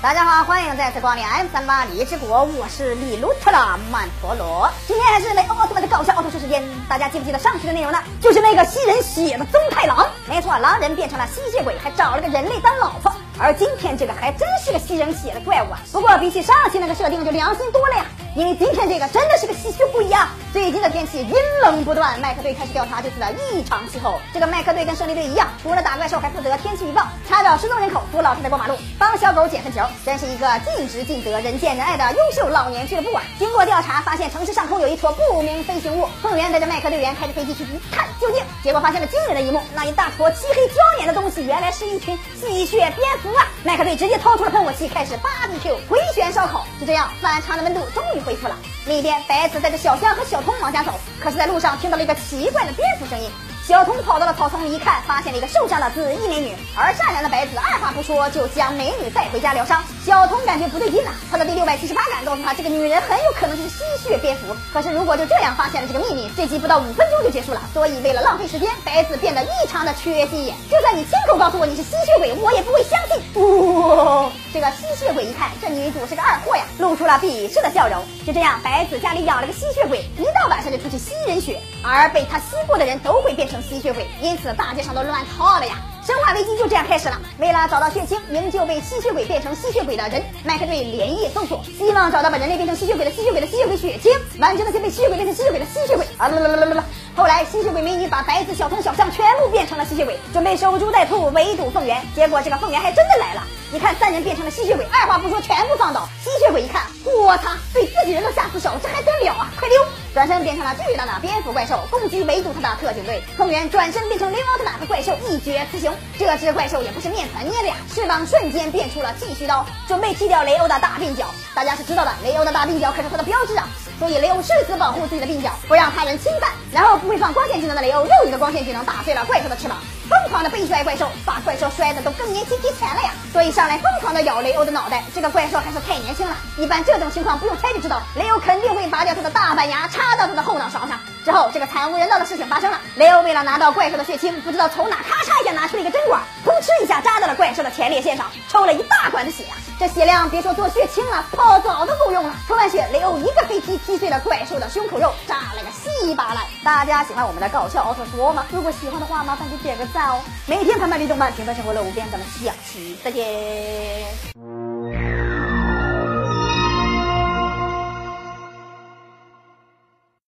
大家好，欢迎再次光临 M 三八荔枝国，我是李路特拉曼陀罗。今天还是雷欧奥特曼的搞笑奥特曼时间，大家记不记得上期的内容呢？就是那个吸人血的宗太郎。没错，狼人变成了吸血鬼，还找了个人类当老婆。而今天这个还真是个吸人血的怪物啊！不过比起上期那个设定就良心多了呀，因为今天这个真的是个吸血鬼呀！最近的天气阴冷不断，麦克队开始调查这次的异常气候。这个麦克队跟胜利队一样，除了打怪兽，还负责天气预报、查找失踪人口、扶老太太过马路、帮小狗捡粪球，真是一个尽职尽责、人见人爱的优秀老年俱乐部啊！经过调查，发现城市上空有一坨不明飞行物。凤元带着麦克队员开着飞机去一探究竟，结果发现了惊人的一幕：那一大坨漆黑焦黏的东西，原来是一群吸血蝙蝠啊！麦克队直接掏出了喷火器，开始 BBQ 回旋烧烤。就这样，反常的温度终于恢复了。另一边，白子带着小香和小通往家走，可是，在路上听到了一个奇怪的蝙蝠声音。小童跑到了草丛里一看，发现了一个受伤的紫衣美女，而善良的白子二话不说就将美女带回家疗伤。小童感觉不对劲了，他的第六百七十八感告诉他，这个女人很有可能是吸血蝙蝠。可是如果就这样发现了这个秘密，这集不到五分钟就结束了。所以为了浪费时间，白子变得异常的缺心眼。就算你亲口告诉我你是吸血鬼，我也不会相信。呜，这个吸血鬼一看这女主是个二货呀，露出了鄙视的笑容。就这样，白子家里养了个吸血鬼，一到晚上就出去吸人血，而被他吸过的人都会变成。吸血鬼，因此大街上都乱套了呀！生化危机就这样开始了。为了找到血清，营救被吸血鬼变成吸血鬼的人，麦克队连夜搜索，希望找到把人类变成吸血鬼的吸血鬼的吸血鬼血清，挽救那些被吸血鬼变成吸血鬼的吸血鬼。啊啦啦啦啦啦！后来吸血鬼美女把白子、小童、小象全部变成了吸血鬼，准备守株待兔围堵凤元。结果这个凤元还真的来了。你看三人变成了吸血鬼，二话不说全部放倒。吸血鬼一看，我擦，对自己人都下死手，这还得了啊！快溜！转身变成了巨大的蝙蝠怪兽，攻击围堵他的特警队。凤元转身变成雷奥特曼怪兽一决雌雄。这只怪兽也不是面团捏的。呀，翅膀瞬间变出了剃须刀，准备剃掉雷欧的大鬓角。大家是知道的，雷欧的大鬓角可是他的。标志啊，所以雷欧誓死保护自己的。鬓角，不让他人侵犯。然后不会放光线技能的。雷欧，又一个光线技能打碎了怪兽的翅膀。疯狂的。背摔怪兽，把怪兽摔的。都更年期提前了呀！所以上来疯狂的咬雷欧的。脑袋。这个怪兽还是太年轻了，一般这种情况不用猜就知道，雷欧肯定会拔掉他的大板牙，插到他的。后脑勺上。之后，这个惨无人道的。事情发生了。雷欧为了拿到怪兽的血清，不知道从哪咔嚓一下拿出了一个针管，砰哧一下扎到了怪兽的前列腺上，抽了一大管的血啊！这血量别说做血清了，泡澡都够用了。抽完血，雷欧一个飞踢踢碎了怪兽的胸口肉，炸了个稀巴烂。大家喜欢我们的搞笑奥特说吗？如果喜欢的话，麻烦就点个赞哦。每天陪伴你动漫，平凡生活乐无边，咱们下期再见。